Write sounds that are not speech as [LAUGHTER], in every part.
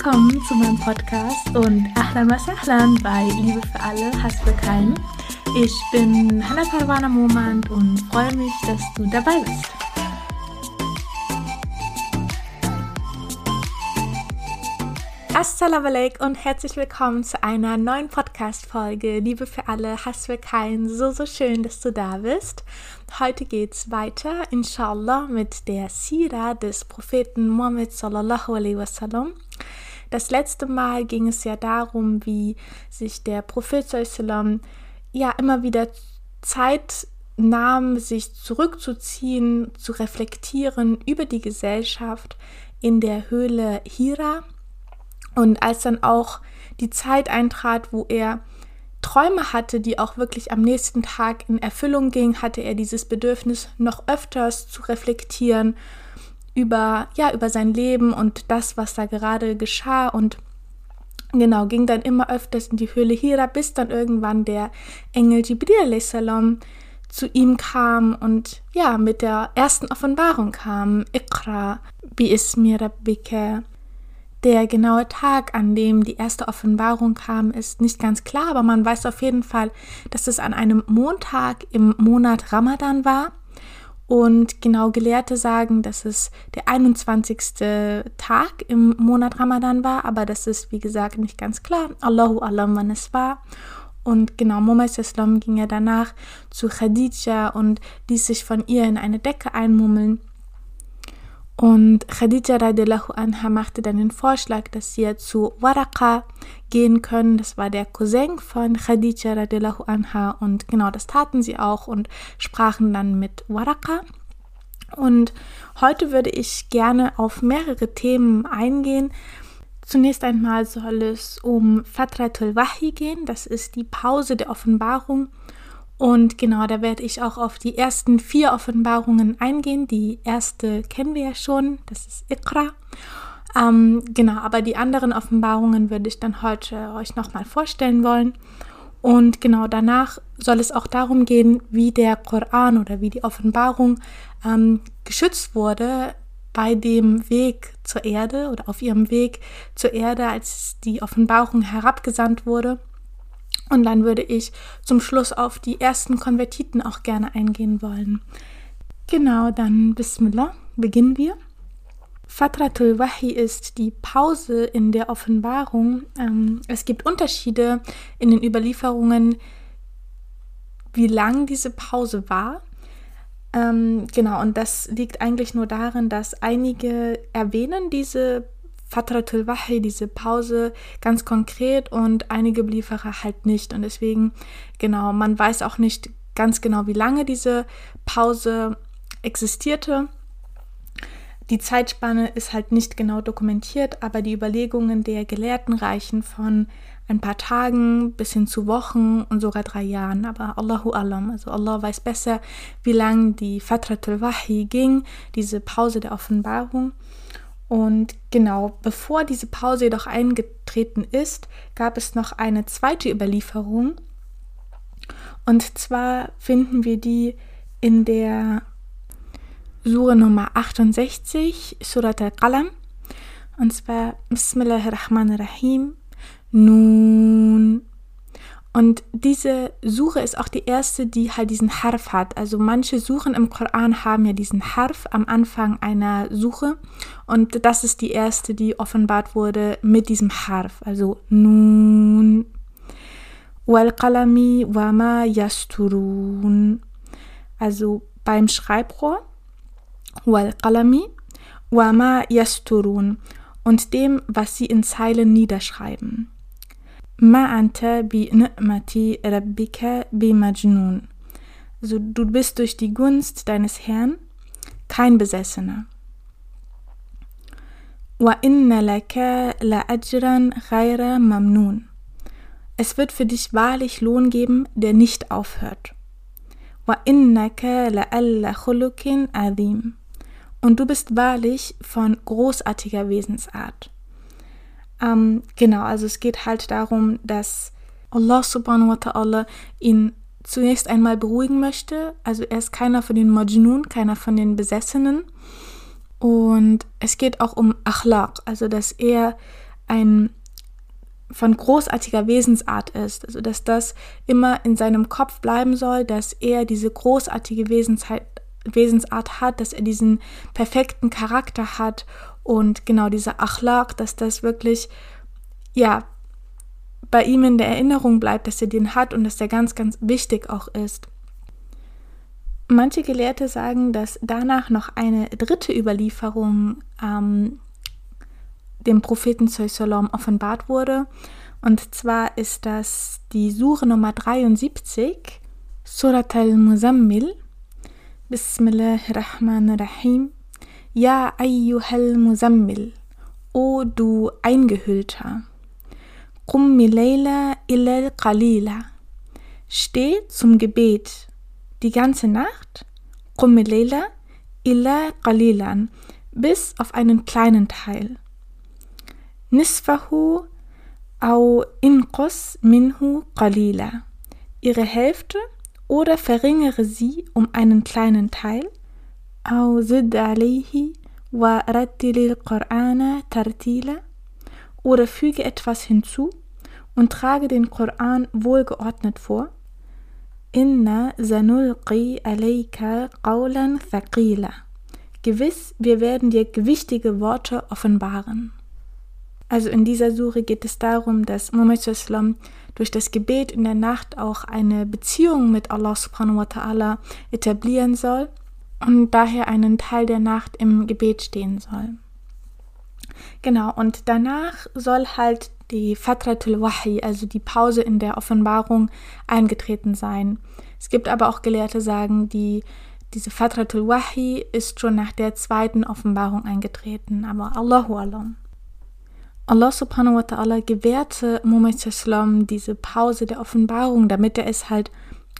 Willkommen zu meinem Podcast und Ahlan was Ahlan bei Liebe für alle, Hass für keinen. Ich bin Hannah Parwana Momand und freue mich, dass du dabei bist. Assalamu alaikum und herzlich willkommen zu einer neuen Podcast-Folge. Liebe für alle, Hass für keinen. So, so schön, dass du da bist. Heute geht's weiter, inshallah, mit der Sira des Propheten Muhammad sallallahu alaihi wasallam. Das letzte Mal ging es ja darum, wie sich der Prophet sallam ja immer wieder Zeit nahm, sich zurückzuziehen, zu reflektieren über die Gesellschaft in der Höhle Hira. Und als dann auch die Zeit eintrat, wo er Träume hatte, die auch wirklich am nächsten Tag in Erfüllung gingen, hatte er dieses Bedürfnis, noch öfters zu reflektieren über, ja, über sein Leben und das, was da gerade geschah und genau, ging dann immer öfters in die Höhle Hira, bis dann irgendwann der Engel Jibril salam zu ihm kam und ja, mit der ersten Offenbarung kam, Iqra, bi der genaue Tag, an dem die erste Offenbarung kam, ist nicht ganz klar, aber man weiß auf jeden Fall, dass es an einem Montag im Monat Ramadan war. Und genau Gelehrte sagen, dass es der 21. Tag im Monat Ramadan war, aber das ist, wie gesagt, nicht ganz klar. Allahu Alam, wann es war. Und genau, Muhammad Islam ging ja danach zu Khadija und ließ sich von ihr in eine Decke einmummeln. Und Khadija radiallahu anha machte dann den Vorschlag, dass sie zu Waraka gehen können. Das war der Cousin von Khadija radiallahu anha. Und genau das taten sie auch und sprachen dann mit Waraka. Und heute würde ich gerne auf mehrere Themen eingehen. Zunächst einmal soll es um Fatratul Wahi gehen. Das ist die Pause der Offenbarung und genau, da werde ich auch auf die ersten vier Offenbarungen eingehen. Die erste kennen wir ja schon, das ist Iqra. Ähm, genau, aber die anderen Offenbarungen würde ich dann heute euch nochmal vorstellen wollen. Und genau danach soll es auch darum gehen, wie der Koran oder wie die Offenbarung ähm, geschützt wurde bei dem Weg zur Erde oder auf ihrem Weg zur Erde, als die Offenbarung herabgesandt wurde. Und dann würde ich zum Schluss auf die ersten Konvertiten auch gerne eingehen wollen. Genau, dann Bismillah, beginnen wir. Fatratul Wahi ist die Pause in der Offenbarung. Ähm, es gibt Unterschiede in den Überlieferungen, wie lang diese Pause war. Ähm, genau, und das liegt eigentlich nur darin, dass einige erwähnen diese Fatratul Wahi, diese Pause, ganz konkret und einige Belieferer halt nicht. Und deswegen, genau, man weiß auch nicht ganz genau, wie lange diese Pause existierte. Die Zeitspanne ist halt nicht genau dokumentiert, aber die Überlegungen der Gelehrten reichen von ein paar Tagen bis hin zu Wochen und sogar drei Jahren. Aber Allahu Alam, also Allah weiß besser, wie lang die Fatratul Wahi ging, diese Pause der Offenbarung. Und genau, bevor diese Pause jedoch eingetreten ist, gab es noch eine zweite Überlieferung. Und zwar finden wir die in der Sura Nummer 68, Surat al-Qalam. Und zwar Bismillahirrahmanirrahim. Nun und diese Suche ist auch die erste, die halt diesen Harf hat. Also manche Suchen im Koran haben ja diesen Harf am Anfang einer Suche. Und das ist die erste, die offenbart wurde mit diesem Harf. Also Nun. Wal qalami wa ma yasturun. Also beim Schreibrohr. Wal qalami wa ma yasturun. Und dem, was sie in Zeilen niederschreiben. Ma anta bi ni'mati rabbika bi majnun. Also du bist durch die Gunst deines Herrn kein Besessener. Wa inna laka la ajran ghayra mamnun. Es wird für dich wahrlich Lohn geben, der nicht aufhört. Wa innaka la alla khulukin azim. Und du bist wahrlich von großartiger Wesensart. Ähm, genau, also es geht halt darum, dass Allah subhanahu wa ta'ala ihn zunächst einmal beruhigen möchte. Also er ist keiner von den Majnun, keiner von den Besessenen. Und es geht auch um Achlaq, also dass er ein von großartiger Wesensart ist, also dass das immer in seinem Kopf bleiben soll, dass er diese großartige Wesensart hat, dass er diesen perfekten Charakter hat und genau dieser Achlaq, dass das wirklich ja bei ihm in der Erinnerung bleibt, dass er den hat und dass der ganz, ganz wichtig auch ist. Manche Gelehrte sagen, dass danach noch eine dritte Überlieferung ähm, dem Propheten Sallam offenbart wurde. Und zwar ist das die Sure Nummer 73, Surat al-Muzammil. Bismillahirrahmanirrahim. Ja, ayyuhal Muzammil. O du Eingehüllter. Qum milayla ilal qalila. Steh zum Gebet die ganze Nacht. Qum milayla illa qalilan. Bis auf einen kleinen Teil. Nisfahu au inqus minhu qalila. Ihre Hälfte oder verringere sie um einen kleinen Teil. Zid alayhi wa rattilil Qur'ana tartila. Oder füge etwas hinzu und trage den Koran wohlgeordnet vor. Inna sanulqi alayka qawlan thaqila. Gewiss, wir werden dir gewichtige Worte offenbaren. Also in dieser Sure geht es darum, dass Muhammad Islam durch das Gebet in der Nacht auch eine Beziehung mit Allah subhanahu wa ta'ala etablieren soll und daher einen Teil der Nacht im Gebet stehen soll. Genau, und danach soll halt die Fatratul Wahi, also die Pause in der Offenbarung, eingetreten sein. Es gibt aber auch Gelehrte sagen, die diese Fatratul Wahi ist schon nach der zweiten Offenbarung eingetreten, aber Allahu Alam. Allah subhanahu wa ta'ala gewährte Muhammad diese Pause der Offenbarung, damit er es halt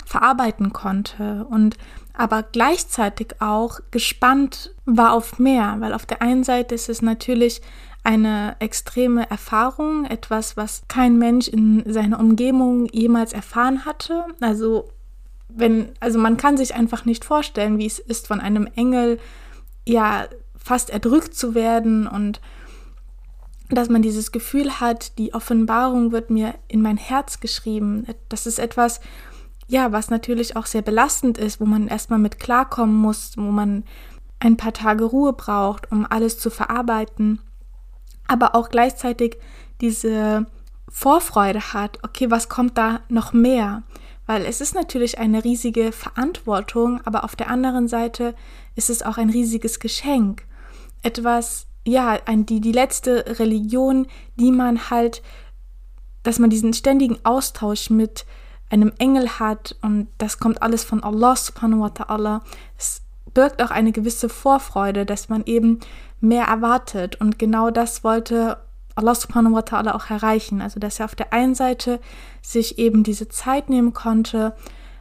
verarbeiten konnte und aber gleichzeitig auch gespannt war auf mehr, weil auf der einen Seite ist es natürlich eine extreme Erfahrung, etwas, was kein Mensch in seiner Umgebung jemals erfahren hatte. Also wenn, also man kann sich einfach nicht vorstellen, wie es ist, von einem Engel ja fast erdrückt zu werden und dass man dieses Gefühl hat, die Offenbarung wird mir in mein Herz geschrieben. Das ist etwas, ja, was natürlich auch sehr belastend ist, wo man erstmal mit klarkommen muss, wo man ein paar Tage Ruhe braucht, um alles zu verarbeiten, aber auch gleichzeitig diese Vorfreude hat, okay, was kommt da noch mehr? Weil es ist natürlich eine riesige Verantwortung, aber auf der anderen Seite ist es auch ein riesiges Geschenk. Etwas, ja, ein, die, die letzte Religion, die man halt, dass man diesen ständigen Austausch mit einem Engel hat und das kommt alles von Allah subhanahu wa ta'ala. Es birgt auch eine gewisse Vorfreude, dass man eben mehr erwartet und genau das wollte Allah subhanahu wa ta'ala auch erreichen. Also, dass er auf der einen Seite sich eben diese Zeit nehmen konnte,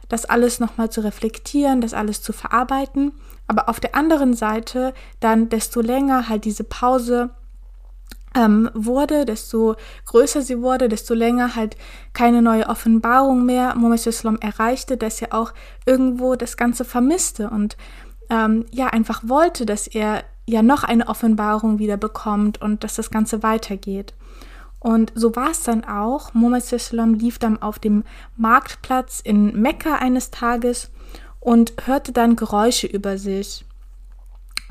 das alles nochmal zu reflektieren, das alles zu verarbeiten aber auf der anderen Seite dann desto länger halt diese Pause ähm, wurde, desto größer sie wurde, desto länger halt keine neue Offenbarung mehr Muhammad Islam erreichte, dass er auch irgendwo das Ganze vermisste und ähm, ja einfach wollte, dass er ja noch eine Offenbarung wieder bekommt und dass das Ganze weitergeht. Und so war es dann auch. Muhammad Islam lief dann auf dem Marktplatz in Mekka eines Tages und hörte dann Geräusche über sich.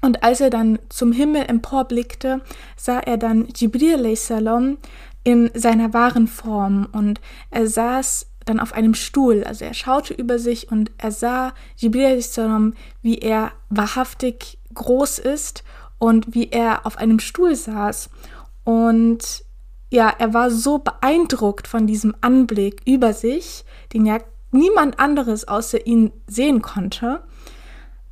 Und als er dann zum Himmel emporblickte, sah er dann Jibril salam in seiner wahren Form. Und er saß dann auf einem Stuhl, also er schaute über sich und er sah Jibril salam, wie er wahrhaftig groß ist und wie er auf einem Stuhl saß. Und ja, er war so beeindruckt von diesem Anblick über sich, den er niemand anderes außer ihn sehen konnte,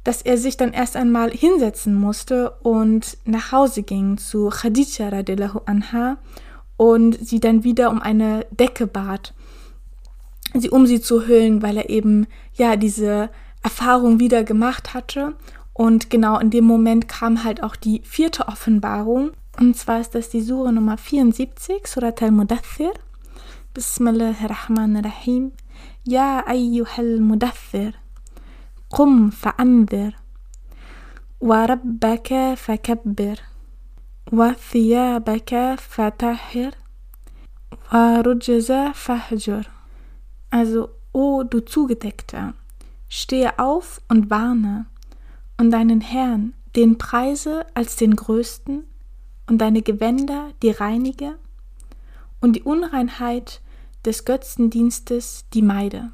dass er sich dann erst einmal hinsetzen musste und nach Hause ging zu Khadija radiallahu anha und sie dann wieder um eine Decke bat, sie um sie zu hüllen, weil er eben ja diese Erfahrung wieder gemacht hatte und genau in dem Moment kam halt auch die vierte Offenbarung und zwar ist das die Sure Nummer 74, Surat al-Mudathir. Bismillahirrahmanirrahim. Ya ayyuhal mudathir. قم فأنذر وربك فكبر وثيابك فطهر ورجز فهجر Also, o du Zugedeckter, stehe auf und warne und deinen Herrn, den preise als den Größten und deine Gewänder die reinige und die Unreinheit des Götzendienstes die meide.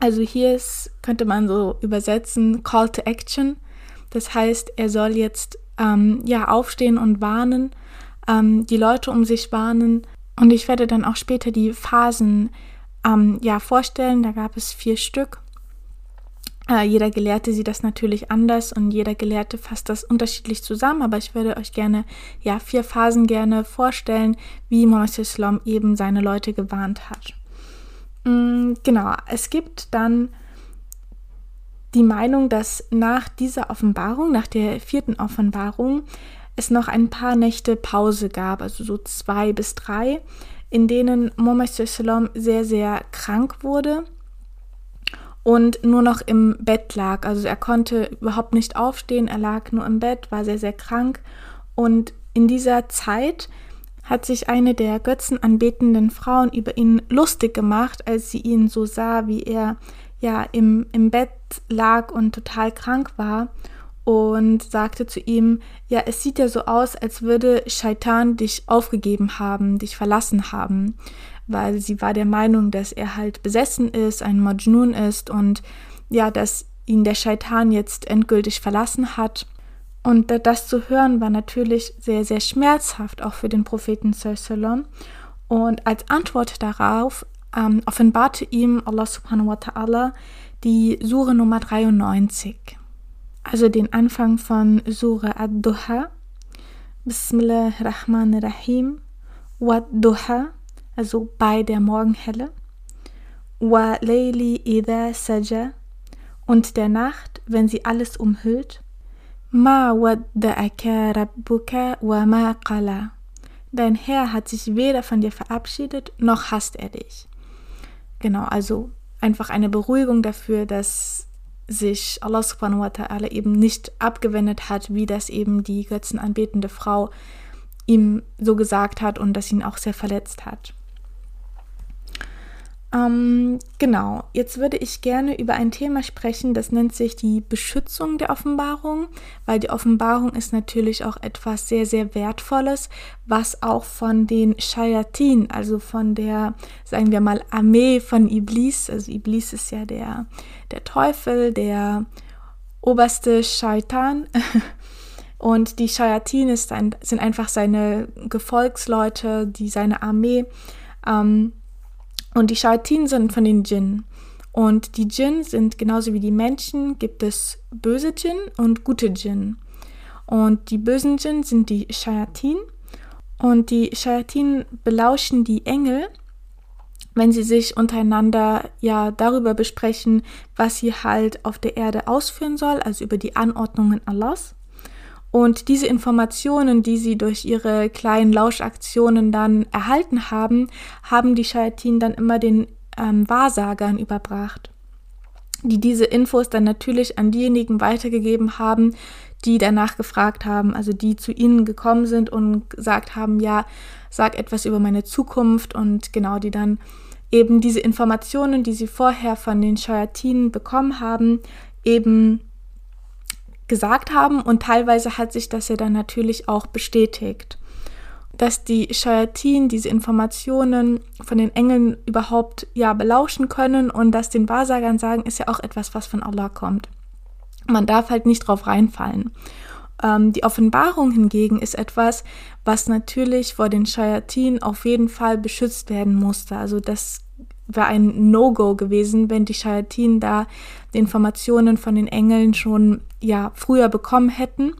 Also hier ist, könnte man so übersetzen, Call to Action. Das heißt, er soll jetzt ähm, ja aufstehen und warnen, ähm, die Leute um sich warnen. Und ich werde dann auch später die Phasen ähm, ja vorstellen. Da gab es vier Stück. Äh, jeder Gelehrte sieht das natürlich anders und jeder Gelehrte fasst das unterschiedlich zusammen, aber ich würde euch gerne, ja, vier Phasen gerne vorstellen, wie Mohammed Islam eben seine Leute gewarnt hat. Mm, genau, es gibt dann die Meinung, dass nach dieser Offenbarung, nach der vierten Offenbarung, es noch ein paar Nächte Pause gab, also so zwei bis drei, in denen Mohammed sehr, sehr krank wurde und nur noch im Bett lag. Also er konnte überhaupt nicht aufstehen, er lag nur im Bett, war sehr, sehr krank. Und in dieser Zeit hat sich eine der götzenanbetenden Frauen über ihn lustig gemacht, als sie ihn so sah, wie er ja im, im Bett lag und total krank war und sagte zu ihm, ja, es sieht ja so aus, als würde Shaitan dich aufgegeben haben, dich verlassen haben weil sie war der Meinung, dass er halt besessen ist, ein Majnun ist und ja, dass ihn der Scheitan jetzt endgültig verlassen hat. Und das zu hören war natürlich sehr, sehr schmerzhaft, auch für den Propheten Sallam. Und als Antwort darauf ähm, offenbarte ihm Allah subhanahu wa ta'ala die Sure Nummer 93. Also den Anfang von Sure Ad-Duha. Bismillahirrahmanirrahim. Wad-Duha also bei der Morgenhelle. Wa layli idha saja und der Nacht, wenn sie alles umhüllt. Ma wadda'aka rabbuka wa ma qala. Dein Herr hat sich weder von dir verabschiedet, noch hasst er dich. Genau, also einfach eine Beruhigung dafür, dass sich Allah subhanahu wa ta'ala eben nicht abgewendet hat, wie das eben die götzenanbetende Frau ihm so gesagt hat und das ihn auch sehr verletzt hat. Ähm, genau, jetzt würde ich gerne über ein Thema sprechen, das nennt sich die Beschützung der Offenbarung, weil die Offenbarung ist natürlich auch etwas sehr, sehr Wertvolles, was auch von den Shayatin, also von der, sagen wir mal, Armee von Iblis, also Iblis ist ja der, der Teufel, der oberste Shaitan. [LAUGHS] Und die Shayatin ein, sind einfach seine Gefolgsleute, die seine Armee. Ähm, und die Shayatin sind von den Djinn. Und die Djinn sind genauso wie die Menschen, gibt es böse Djinn und gute Djinn. Und die bösen Djinn sind die Shayatin. Und die Shayatin belauschen die Engel, wenn sie sich untereinander ja darüber besprechen, was sie halt auf der Erde ausführen soll, also über die Anordnungen Allahs. Und diese Informationen, die sie durch ihre kleinen Lauschaktionen dann erhalten haben, haben die Shayatin dann immer den ähm, Wahrsagern überbracht, die diese Infos dann natürlich an diejenigen weitergegeben haben, die danach gefragt haben, also die zu ihnen gekommen sind und gesagt haben, ja, sag etwas über meine Zukunft und genau, die dann eben diese Informationen, die sie vorher von den Shayatinen bekommen haben, eben gesagt haben und teilweise hat sich das ja dann natürlich auch bestätigt. Dass die Shayatin diese Informationen von den Engeln überhaupt ja belauschen können und das den Wahrsagern sagen, ist ja auch etwas, was von Allah kommt. Man darf halt nicht drauf reinfallen. Ähm, die Offenbarung hingegen ist etwas, was natürlich vor den Shayatin auf jeden Fall beschützt werden musste. Also das wäre ein No-Go gewesen, wenn die Shayatin da die Informationen von den Engeln schon ja früher bekommen hätten.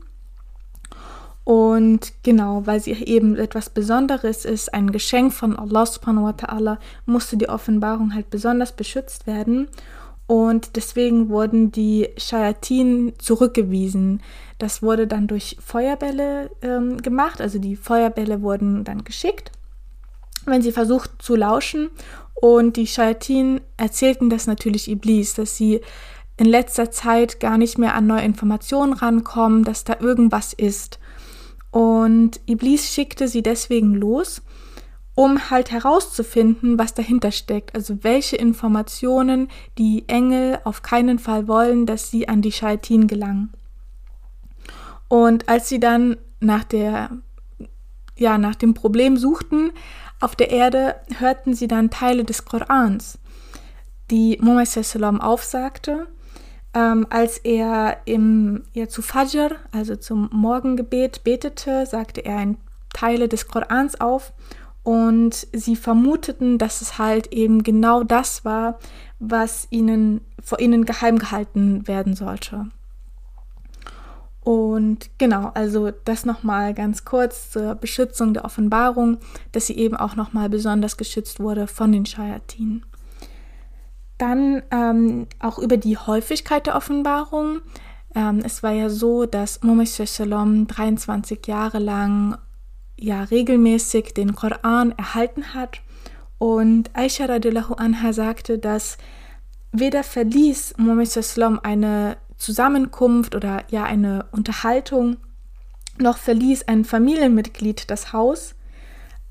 Und genau, weil sie eben etwas Besonderes ist, ein Geschenk von Allah subhanahu wa ta'ala, musste die Offenbarung halt besonders beschützt werden. Und deswegen wurden die Shayatin zurückgewiesen. Das wurde dann durch Feuerbälle ähm, gemacht, also die Feuerbälle wurden dann geschickt, wenn sie versucht zu lauschen und die Shayatin erzählten das natürlich Iblis, dass sie in letzter Zeit gar nicht mehr an neue Informationen rankommen, dass da irgendwas ist. Und Iblis schickte sie deswegen los, um halt herauszufinden, was dahinter steckt. Also welche Informationen die Engel auf keinen Fall wollen, dass sie an die Schaitin gelangen. Und als sie dann nach der, ja, nach dem Problem suchten auf der Erde, hörten sie dann Teile des Korans, die Muhammad aufsagte ähm, als er im, ja, zu Fajr, also zum Morgengebet, betete, sagte er ein Teile des Korans auf und sie vermuteten, dass es halt eben genau das war, was ihnen vor ihnen geheim gehalten werden sollte. Und genau, also das nochmal ganz kurz zur Beschützung der Offenbarung, dass sie eben auch nochmal besonders geschützt wurde von den Schayatinen. Dann ähm, auch über die Häufigkeit der Offenbarung. Ähm, es war ja so, dass Muhammad Shalom 23 Jahre lang ja regelmäßig den Koran erhalten hat. Und Aisha radiallahu anha sagte, dass weder verließ Shalom eine Zusammenkunft oder ja eine Unterhaltung, noch verließ ein Familienmitglied das Haus,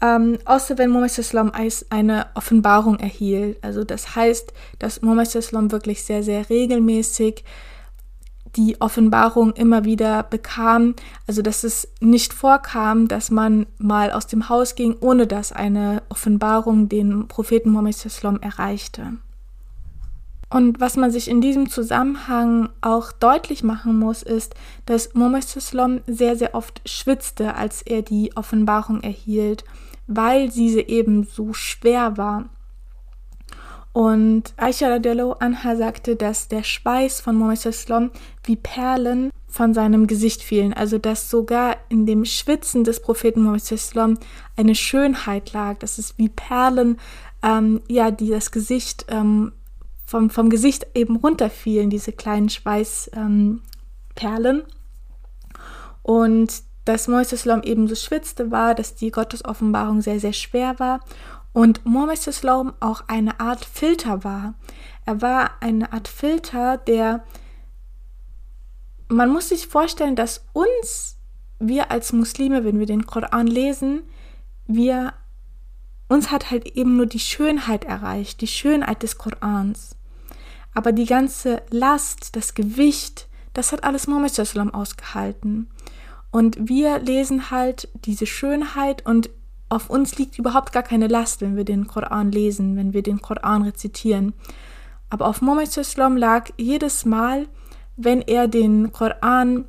ähm, außer wenn Muhammad eine Offenbarung erhielt. Also das heißt, dass Muhammad wirklich sehr, sehr regelmäßig die Offenbarung immer wieder bekam. Also dass es nicht vorkam, dass man mal aus dem Haus ging, ohne dass eine Offenbarung den Propheten Muhammad erreichte. Und was man sich in diesem Zusammenhang auch deutlich machen muss, ist, dass Islam sehr, sehr oft schwitzte, als er die Offenbarung erhielt weil diese eben so schwer war. Und Aisha radiallahu anha sagte, dass der Schweiß von Islam wie Perlen von seinem Gesicht fielen. Also dass sogar in dem Schwitzen des Propheten Islam eine Schönheit lag, dass es wie Perlen, ähm, ja, die das Gesicht ähm, vom, vom Gesicht eben runterfielen, diese kleinen Schweißperlen. Ähm, und dass Moises Lom eben so schwitzte war, dass die Gottesoffenbarung sehr, sehr schwer war und Moises Lom auch eine Art Filter war. Er war eine Art Filter, der man muss sich vorstellen, dass uns, wir als Muslime, wenn wir den Koran lesen, wir uns hat halt eben nur die Schönheit erreicht, die Schönheit des Korans. Aber die ganze Last, das Gewicht, das hat alles Mohammed ausgehalten. Und wir lesen halt diese Schönheit und auf uns liegt überhaupt gar keine Last, wenn wir den Koran lesen, wenn wir den Koran rezitieren. Aber auf Muhammad lag jedes Mal, wenn er den Koran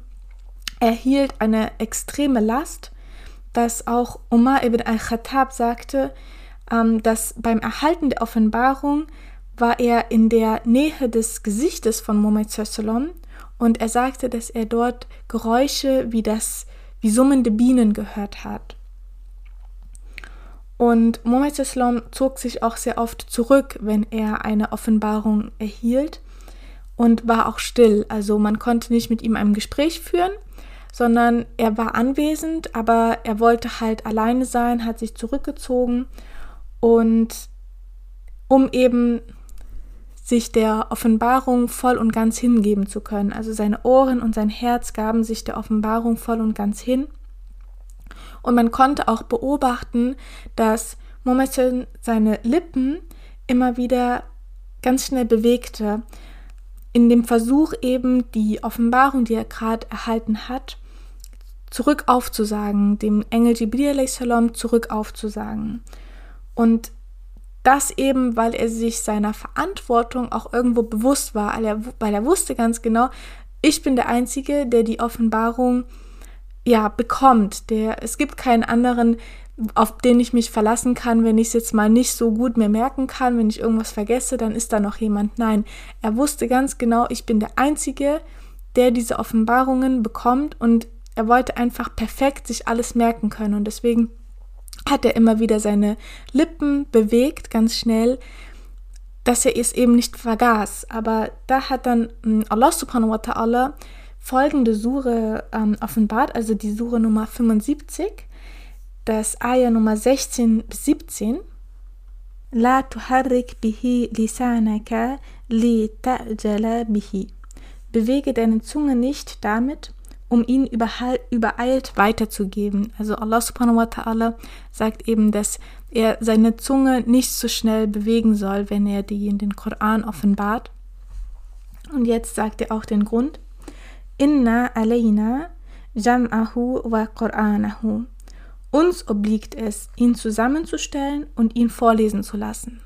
erhielt, eine extreme Last, dass auch Umar ibn al-Khattab sagte, ähm, dass beim Erhalten der Offenbarung war er in der Nähe des Gesichtes von Muhammad und er sagte, dass er dort Geräusche wie das, wie summende Bienen gehört hat. Und Mohammed Islam zog sich auch sehr oft zurück, wenn er eine Offenbarung erhielt und war auch still. Also man konnte nicht mit ihm ein Gespräch führen, sondern er war anwesend, aber er wollte halt alleine sein, hat sich zurückgezogen und um eben sich der Offenbarung voll und ganz hingeben zu können. Also seine Ohren und sein Herz gaben sich der Offenbarung voll und ganz hin. Und man konnte auch beobachten, dass Mohammed seine Lippen immer wieder ganz schnell bewegte, in dem Versuch eben die Offenbarung, die er gerade erhalten hat, zurück aufzusagen, dem Engel Jibril zurück aufzusagen. Und das eben, weil er sich seiner Verantwortung auch irgendwo bewusst war, weil er, weil er wusste ganz genau, ich bin der Einzige, der die Offenbarung ja bekommt. Der, es gibt keinen anderen, auf den ich mich verlassen kann, wenn ich es jetzt mal nicht so gut mir merken kann, wenn ich irgendwas vergesse, dann ist da noch jemand. Nein, er wusste ganz genau, ich bin der Einzige, der diese Offenbarungen bekommt und er wollte einfach perfekt sich alles merken können und deswegen hat er immer wieder seine Lippen bewegt, ganz schnell, dass er es eben nicht vergaß. Aber da hat dann hm, Allah subhanahu wa ta'ala folgende Sure ähm, offenbart, also die Sure Nummer 75, das Ayah Nummer 16 bis 17. لا تحرك به لسانك لتعجل به. Bewege deine Zunge nicht damit, um ihn übereilt weiterzugeben. Also Allah subhanahu wa ta'ala sagt eben, dass er seine Zunge nicht so schnell bewegen soll, wenn er die in den Koran offenbart. Und jetzt sagt er auch den Grund. Inna alayna jam'ahu wa qur'anahu. Uns obliegt es, ihn zusammenzustellen und ihn vorlesen zu lassen.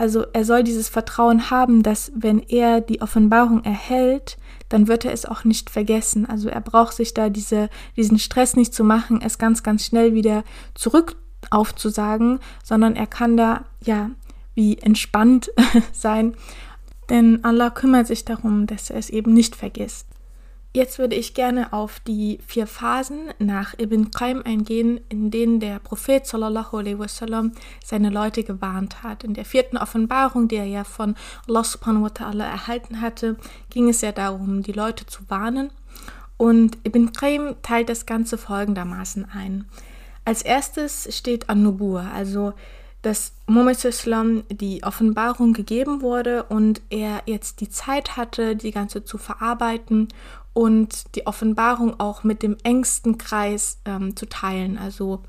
Also er soll dieses Vertrauen haben, dass wenn er die Offenbarung erhält, dann wird er es auch nicht vergessen. Also er braucht sich da diese, diesen Stress nicht zu machen, es ganz, ganz schnell wieder zurück aufzusagen, sondern er kann da ja wie entspannt [LAUGHS] sein, denn Allah kümmert sich darum, dass er es eben nicht vergisst. Jetzt würde ich gerne auf die vier Phasen nach Ibn Qayyim eingehen, in denen der Prophet sallallahu alaihi wasallam seine Leute gewarnt hat. In der vierten Offenbarung, die er ja von Allah subhanahu wa ta'ala erhalten hatte, ging es ja darum, die Leute zu warnen. Und Ibn Qayyim teilt das Ganze folgendermaßen ein. Als erstes steht An-Nubur, also dass Muhammad Islam die Offenbarung gegeben wurde und er jetzt die Zeit hatte, die ganze zu verarbeiten und die Offenbarung auch mit dem engsten Kreis ähm, zu teilen, also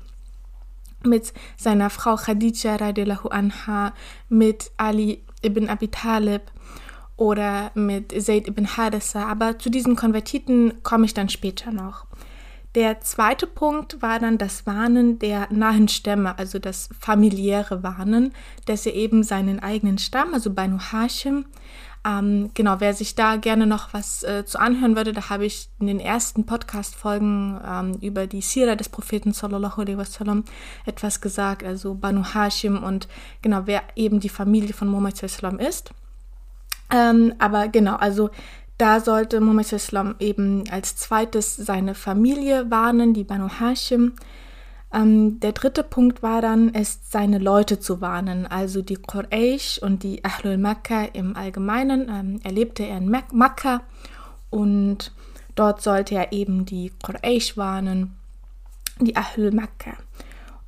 mit seiner Frau Khadija radiallahu anha, mit Ali ibn Abi Talib oder mit Zayd ibn Harissa, aber zu diesen Konvertiten komme ich dann später noch. Der zweite Punkt war dann das Warnen der nahen Stämme, also das familiäre Warnen, dass er eben seinen eigenen Stamm, also Banu Hashim, ähm, genau, wer sich da gerne noch was äh, zu anhören würde, da habe ich in den ersten Podcast-Folgen ähm, über die Sira des Propheten sallallahu alaihi wasallam etwas gesagt, also Banu Hashim und genau, wer eben die Familie von Muhammad sallam ist. Ähm, aber genau, also da sollte Muhammad sallam eben als zweites seine Familie warnen, die Banu Hashim. Ähm, der dritte Punkt war dann, es seine Leute zu warnen, also die Quraysh und die Ahlul Makkah im Allgemeinen. Ähm, erlebte er in Mak Makkah und dort sollte er eben die Quraysh warnen, die Ahlul Makkah.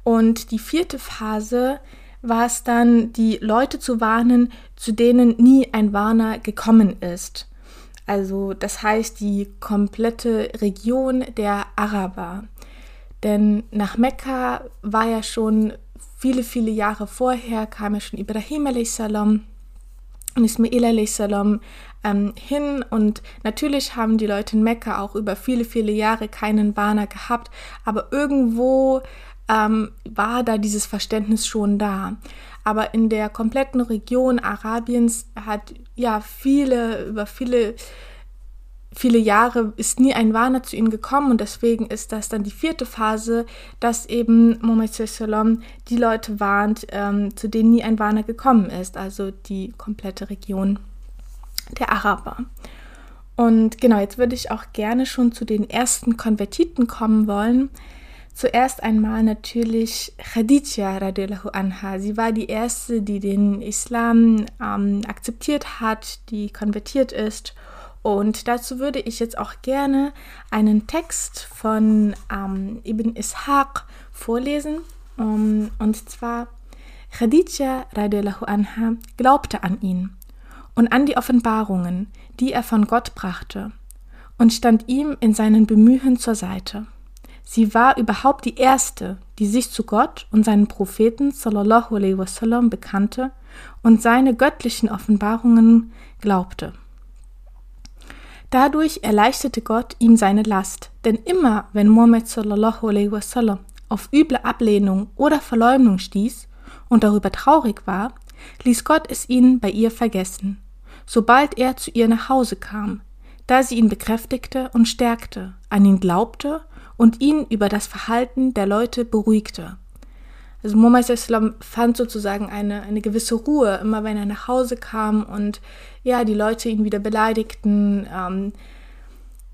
Und die vierte Phase war es dann, die Leute zu warnen, zu denen nie ein Warner gekommen ist. Also das heißt die komplette Region der Araber. Denn nach Mekka war ja schon viele, viele Jahre vorher, kam ja schon Ibrahim a.s. und Ismail a.s. Ähm, hin. Und natürlich haben die Leute in Mekka auch über viele, viele Jahre keinen Warner gehabt. Aber irgendwo ähm, war da dieses Verständnis schon da. Aber in der kompletten Region Arabiens hat ja viele, über viele viele Jahre ist nie ein Warner zu ihnen gekommen und deswegen ist das dann die vierte Phase, dass eben Sallam die Leute warnt, ähm, zu denen nie ein Warner gekommen ist, also die komplette Region der Araber. Und genau, jetzt würde ich auch gerne schon zu den ersten Konvertiten kommen wollen. Zuerst einmal natürlich Khadija radiallahu anha. Sie war die erste, die den Islam ähm, akzeptiert hat, die konvertiert ist und dazu würde ich jetzt auch gerne einen Text von ähm, Ibn Ishaq vorlesen. Um, und zwar, Khadija radiallahu anha glaubte an ihn und an die Offenbarungen, die er von Gott brachte, und stand ihm in seinen Bemühen zur Seite. Sie war überhaupt die erste, die sich zu Gott und seinen Propheten sallallahu alaihi wasallam bekannte und seine göttlichen Offenbarungen glaubte. Dadurch erleichterte Gott ihm seine Last, denn immer wenn Muhammad sallallahu alaihi wasallam auf üble Ablehnung oder Verleumdung stieß und darüber traurig war, ließ Gott es ihn bei ihr vergessen, sobald er zu ihr nach Hause kam, da sie ihn bekräftigte und stärkte, an ihn glaubte und ihn über das Verhalten der Leute beruhigte. Also Muhammad Islam fand sozusagen eine, eine gewisse Ruhe, immer wenn er nach Hause kam und ja, die Leute ihn wieder beleidigten, ähm,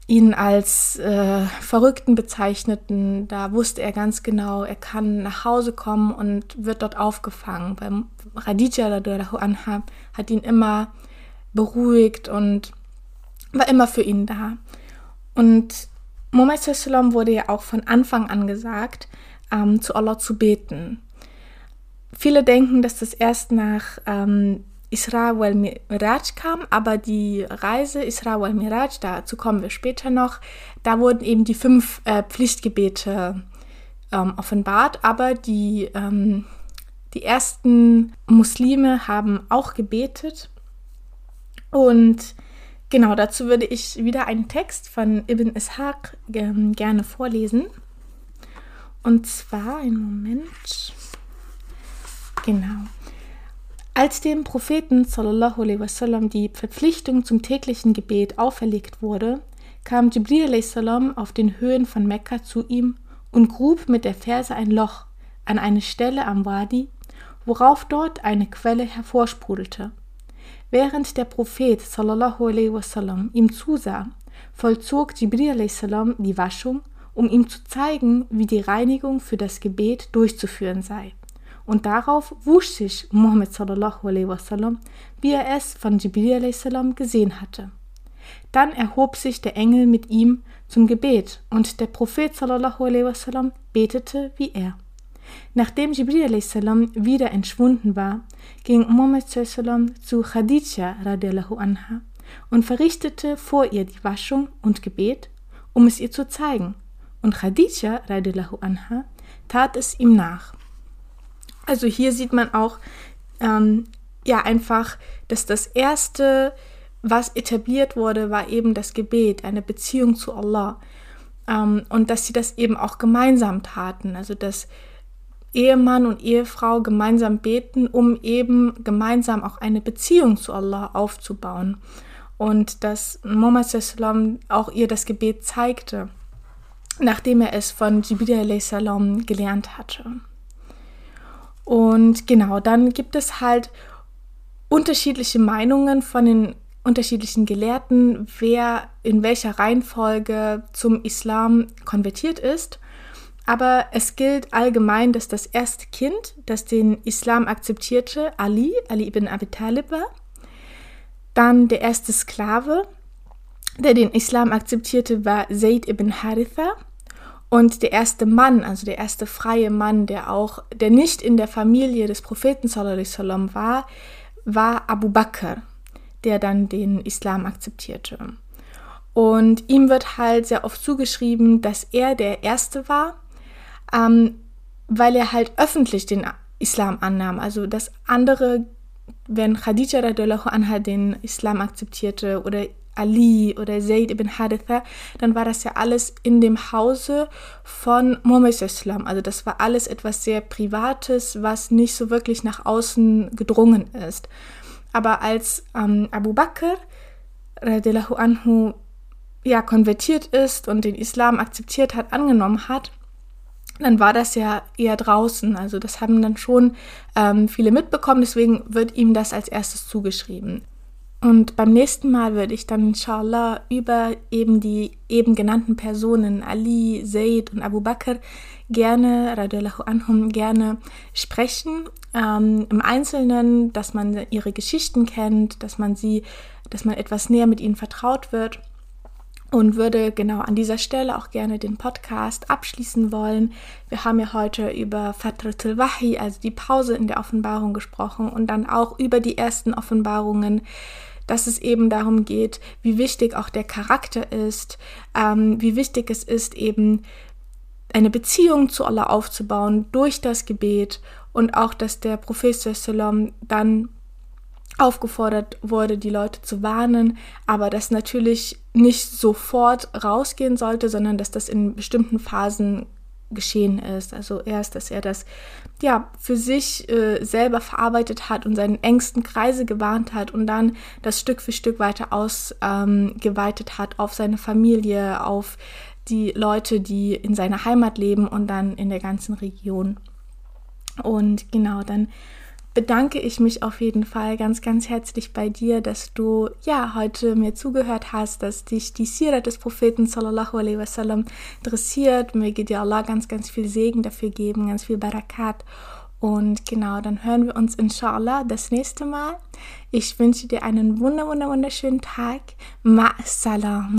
ihn als äh, Verrückten bezeichneten. Da wusste er ganz genau, er kann nach Hause kommen und wird dort aufgefangen. Weil Khadija anha hat ihn immer beruhigt und war immer für ihn da. Und Muhammad wurde ja auch von Anfang an gesagt, ähm, zu Allah zu beten. viele denken, dass das erst nach ähm, Isra Miraj kam, aber die Reise Isra wal Miraj, dazu kommen wir später noch, da wurden eben die fünf äh, Pflichtgebete ähm, offenbart, aber die, ähm, die ersten Muslime haben auch gebetet und genau dazu würde ich wieder einen Text von Ibn Ishaq ähm, gerne vorlesen. Und zwar, einen Moment. Genau. Als dem Propheten sallallahu alaihi wasallam die Verpflichtung zum täglichen Gebet auferlegt wurde, kam Jibril salam auf den Höhen von Mekka zu ihm und grub mit der Ferse ein Loch an eine Stelle am Wadi, worauf dort eine Quelle hervorsprudelte. Während der Prophet sallallahu alaihi wasallam ihm zusah, vollzog Jibril salam die Waschung, um ihm zu zeigen, wie die Reinigung für das Gebet durchzuführen sei und darauf wusch sich Muhammad sallallahu alaihi wasallam, wie er es von Jibril alaihi salam gesehen hatte. Dann erhob sich der Engel mit ihm zum Gebet und der Prophet sallallahu alaihi wasallam betete wie er. Nachdem Jibril alaihi salam wieder entschwunden war, ging Muhammad sallam zu Khadija radiallahu anha und verrichtete vor ihr die Waschung und Gebet, um es ihr zu zeigen. Und Khadija radiallahu anha tat es ihm nach. Also hier sieht man auch ähm, ja einfach, dass das erste, was etabliert wurde, war eben das Gebet, eine Beziehung zu Allah. Ähm, und dass sie das eben auch gemeinsam taten. Also dass Ehemann und Ehefrau gemeinsam beten, um eben gemeinsam auch eine Beziehung zu Allah aufzubauen. Und dass Muhammad auch ihr das Gebet zeigte, nachdem er es von Jibril gelernt hatte. Und genau, dann gibt es halt unterschiedliche Meinungen von den unterschiedlichen Gelehrten, wer in welcher Reihenfolge zum Islam konvertiert ist. Aber es gilt allgemein, dass das erste Kind, das den Islam akzeptierte, Ali, Ali ibn Abi Talib war. Dann der erste Sklave, der den Islam akzeptierte, war Zayd ibn Haritha. Und der erste Mann, also der erste freie Mann, der auch, der nicht in der Familie des Propheten sallam war, war Abu Bakr, der dann den Islam akzeptierte. Und ihm wird halt sehr oft zugeschrieben, dass er der Erste war, ähm, weil er halt öffentlich den Islam annahm. Also dass andere, wenn Khadija radiallahu anha den Islam akzeptierte oder Ali oder Zayd ibn Haritha, dann war das ja alles in dem Hause von Muhammad Islam. Also das war alles etwas sehr Privates, was nicht so wirklich nach außen gedrungen ist. Aber als ähm, Abu Bakr radiallahu anhu ja konvertiert ist und den Islam akzeptiert hat, angenommen hat, dann war das ja eher draußen. Also das haben dann schon ähm, viele mitbekommen, deswegen wird ihm das als erstes zugeschrieben. Und beim nächsten Mal würde ich dann inshallah über eben die eben genannten Personen Ali, Zaid und Abu Bakr gerne, radiallahu anhum, gerne sprechen. Ähm, Im Einzelnen, dass man ihre Geschichten kennt, dass man sie, dass man etwas näher mit ihnen vertraut wird und würde genau an dieser Stelle auch gerne den Podcast abschließen wollen. Wir haben ja heute über Fatratul Wahi, also die Pause in der Offenbarung gesprochen und dann auch über die ersten Offenbarungen dass es eben darum geht, wie wichtig auch der Charakter ist, ähm, wie wichtig es ist, eben eine Beziehung zu Allah aufzubauen durch das Gebet und auch, dass der Prophet Sallam dann aufgefordert wurde, die Leute zu warnen, aber dass natürlich nicht sofort rausgehen sollte, sondern dass das in bestimmten Phasen geschehen ist. Also erst, dass er das ja für sich äh, selber verarbeitet hat und seinen engsten Kreise gewarnt hat und dann das Stück für Stück weiter ausgeweitet ähm, hat auf seine Familie, auf die Leute, die in seiner Heimat leben und dann in der ganzen Region. Und genau, dann bedanke ich mich auf jeden Fall ganz, ganz herzlich bei dir, dass du ja heute mir zugehört hast, dass dich die Sira des Propheten sallallahu alaihi wasallam interessiert. Möge dir Allah ganz, ganz viel Segen dafür geben, ganz viel Barakat. Und genau, dann hören wir uns inshallah das nächste Mal. Ich wünsche dir einen wunder, wunder, wunderschönen Tag. Ma salam.